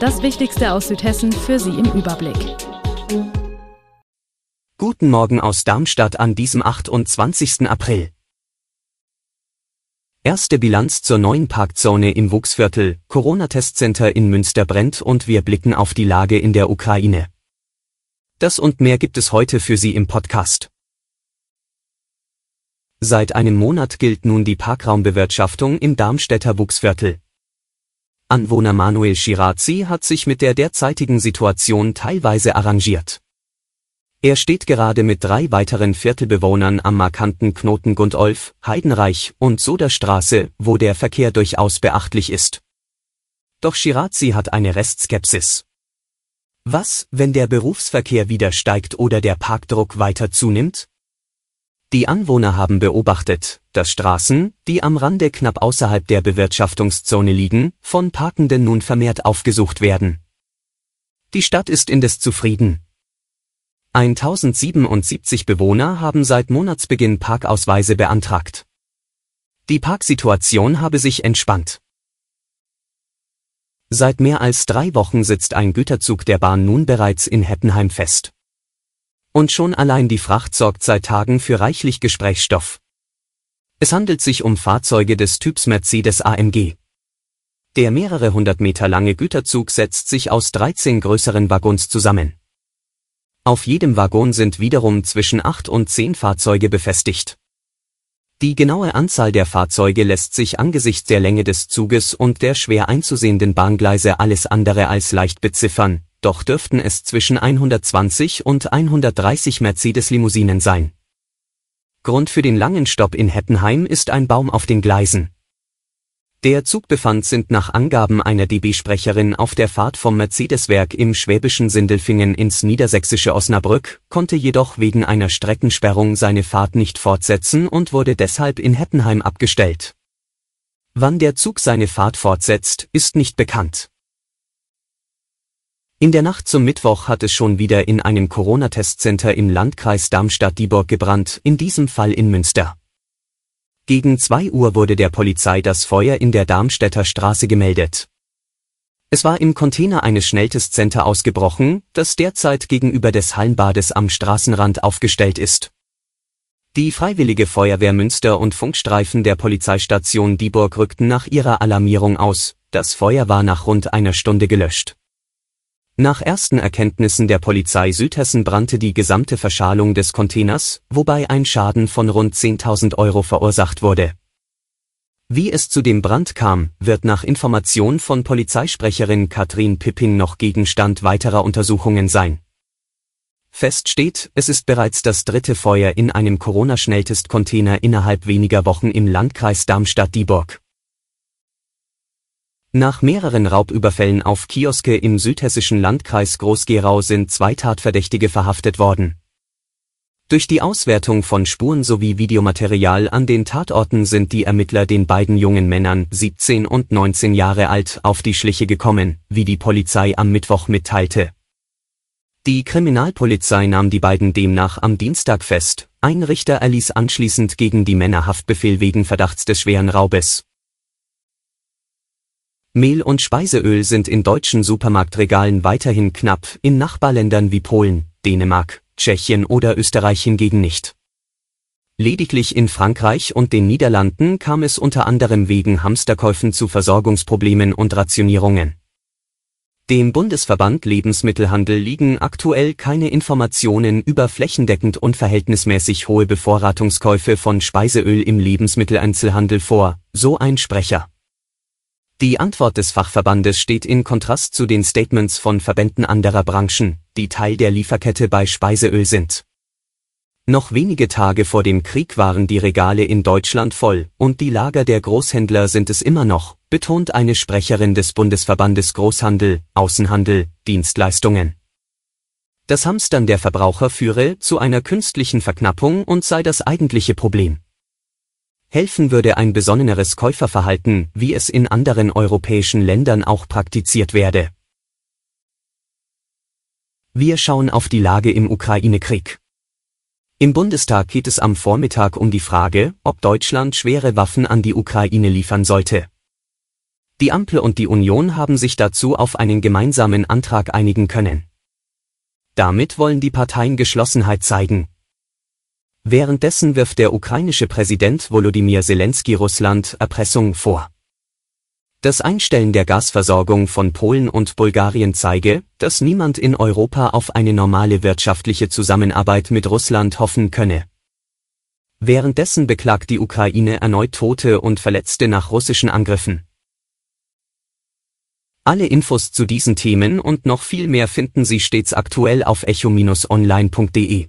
Das Wichtigste aus Südhessen für Sie im Überblick. Guten Morgen aus Darmstadt an diesem 28. April. Erste Bilanz zur neuen Parkzone im Wuchsviertel, Corona-Testcenter in Münster brennt und wir blicken auf die Lage in der Ukraine. Das und mehr gibt es heute für Sie im Podcast. Seit einem Monat gilt nun die Parkraumbewirtschaftung im Darmstädter Wuchsviertel. Anwohner Manuel Schirazi hat sich mit der derzeitigen Situation teilweise arrangiert. Er steht gerade mit drei weiteren Viertelbewohnern am markanten Knoten Gundolf, Heidenreich und Soderstraße, wo der Verkehr durchaus beachtlich ist. Doch Schirazi hat eine Restskepsis. Was, wenn der Berufsverkehr wieder steigt oder der Parkdruck weiter zunimmt? Die Anwohner haben beobachtet, dass Straßen, die am Rande knapp außerhalb der Bewirtschaftungszone liegen, von Parkenden nun vermehrt aufgesucht werden. Die Stadt ist indes zufrieden. 1077 Bewohner haben seit Monatsbeginn Parkausweise beantragt. Die Parksituation habe sich entspannt. Seit mehr als drei Wochen sitzt ein Güterzug der Bahn nun bereits in Heppenheim fest. Und schon allein die Fracht sorgt seit Tagen für reichlich Gesprächsstoff. Es handelt sich um Fahrzeuge des Typs Mercedes AMG. Der mehrere hundert Meter lange Güterzug setzt sich aus 13 größeren Waggons zusammen. Auf jedem Waggon sind wiederum zwischen 8 und 10 Fahrzeuge befestigt. Die genaue Anzahl der Fahrzeuge lässt sich angesichts der Länge des Zuges und der schwer einzusehenden Bahngleise alles andere als leicht beziffern, doch dürften es zwischen 120 und 130 Mercedes-Limousinen sein. Grund für den langen Stopp in Heppenheim ist ein Baum auf den Gleisen. Der Zugbefand sind nach Angaben einer DB-Sprecherin auf der Fahrt vom Mercedes-Werk im schwäbischen Sindelfingen ins niedersächsische Osnabrück, konnte jedoch wegen einer Streckensperrung seine Fahrt nicht fortsetzen und wurde deshalb in Heppenheim abgestellt. Wann der Zug seine Fahrt fortsetzt, ist nicht bekannt. In der Nacht zum Mittwoch hat es schon wieder in einem Corona-Testcenter im Landkreis Darmstadt-Dieburg gebrannt, in diesem Fall in Münster. Gegen 2 Uhr wurde der Polizei das Feuer in der Darmstädter Straße gemeldet. Es war im Container eines Schnelltestcenter ausgebrochen, das derzeit gegenüber des Hallenbades am Straßenrand aufgestellt ist. Die Freiwillige Feuerwehr Münster und Funkstreifen der Polizeistation Dieburg rückten nach ihrer Alarmierung aus, das Feuer war nach rund einer Stunde gelöscht. Nach ersten Erkenntnissen der Polizei Südhessen brannte die gesamte Verschalung des Containers, wobei ein Schaden von rund 10.000 Euro verursacht wurde. Wie es zu dem Brand kam, wird nach Information von Polizeisprecherin Katrin Pipping noch Gegenstand weiterer Untersuchungen sein. Fest steht, es ist bereits das dritte Feuer in einem Corona-Schnelltest-Container innerhalb weniger Wochen im Landkreis Darmstadt-Dieburg. Nach mehreren Raubüberfällen auf Kioske im südhessischen Landkreis Groß-Gerau sind zwei Tatverdächtige verhaftet worden. Durch die Auswertung von Spuren sowie Videomaterial an den Tatorten sind die Ermittler den beiden jungen Männern, 17 und 19 Jahre alt, auf die Schliche gekommen, wie die Polizei am Mittwoch mitteilte. Die Kriminalpolizei nahm die beiden demnach am Dienstag fest, ein Richter erließ anschließend gegen die Männer Haftbefehl wegen Verdachts des schweren Raubes. Mehl und Speiseöl sind in deutschen Supermarktregalen weiterhin knapp, in Nachbarländern wie Polen, Dänemark, Tschechien oder Österreich hingegen nicht. Lediglich in Frankreich und den Niederlanden kam es unter anderem wegen Hamsterkäufen zu Versorgungsproblemen und Rationierungen. Dem Bundesverband Lebensmittelhandel liegen aktuell keine Informationen über flächendeckend unverhältnismäßig hohe Bevorratungskäufe von Speiseöl im Lebensmitteleinzelhandel vor, so ein Sprecher. Die Antwort des Fachverbandes steht in Kontrast zu den Statements von Verbänden anderer Branchen, die Teil der Lieferkette bei Speiseöl sind. Noch wenige Tage vor dem Krieg waren die Regale in Deutschland voll, und die Lager der Großhändler sind es immer noch, betont eine Sprecherin des Bundesverbandes Großhandel, Außenhandel, Dienstleistungen. Das Hamstern der Verbraucher führe zu einer künstlichen Verknappung und sei das eigentliche Problem. Helfen würde ein besonneneres Käuferverhalten, wie es in anderen europäischen Ländern auch praktiziert werde. Wir schauen auf die Lage im Ukraine-Krieg. Im Bundestag geht es am Vormittag um die Frage, ob Deutschland schwere Waffen an die Ukraine liefern sollte. Die Ampel und die Union haben sich dazu auf einen gemeinsamen Antrag einigen können. Damit wollen die Parteien Geschlossenheit zeigen. Währenddessen wirft der ukrainische Präsident Volodymyr Zelensky Russland Erpressung vor. Das Einstellen der Gasversorgung von Polen und Bulgarien zeige, dass niemand in Europa auf eine normale wirtschaftliche Zusammenarbeit mit Russland hoffen könne. Währenddessen beklagt die Ukraine erneut Tote und Verletzte nach russischen Angriffen. Alle Infos zu diesen Themen und noch viel mehr finden Sie stets aktuell auf echo-online.de.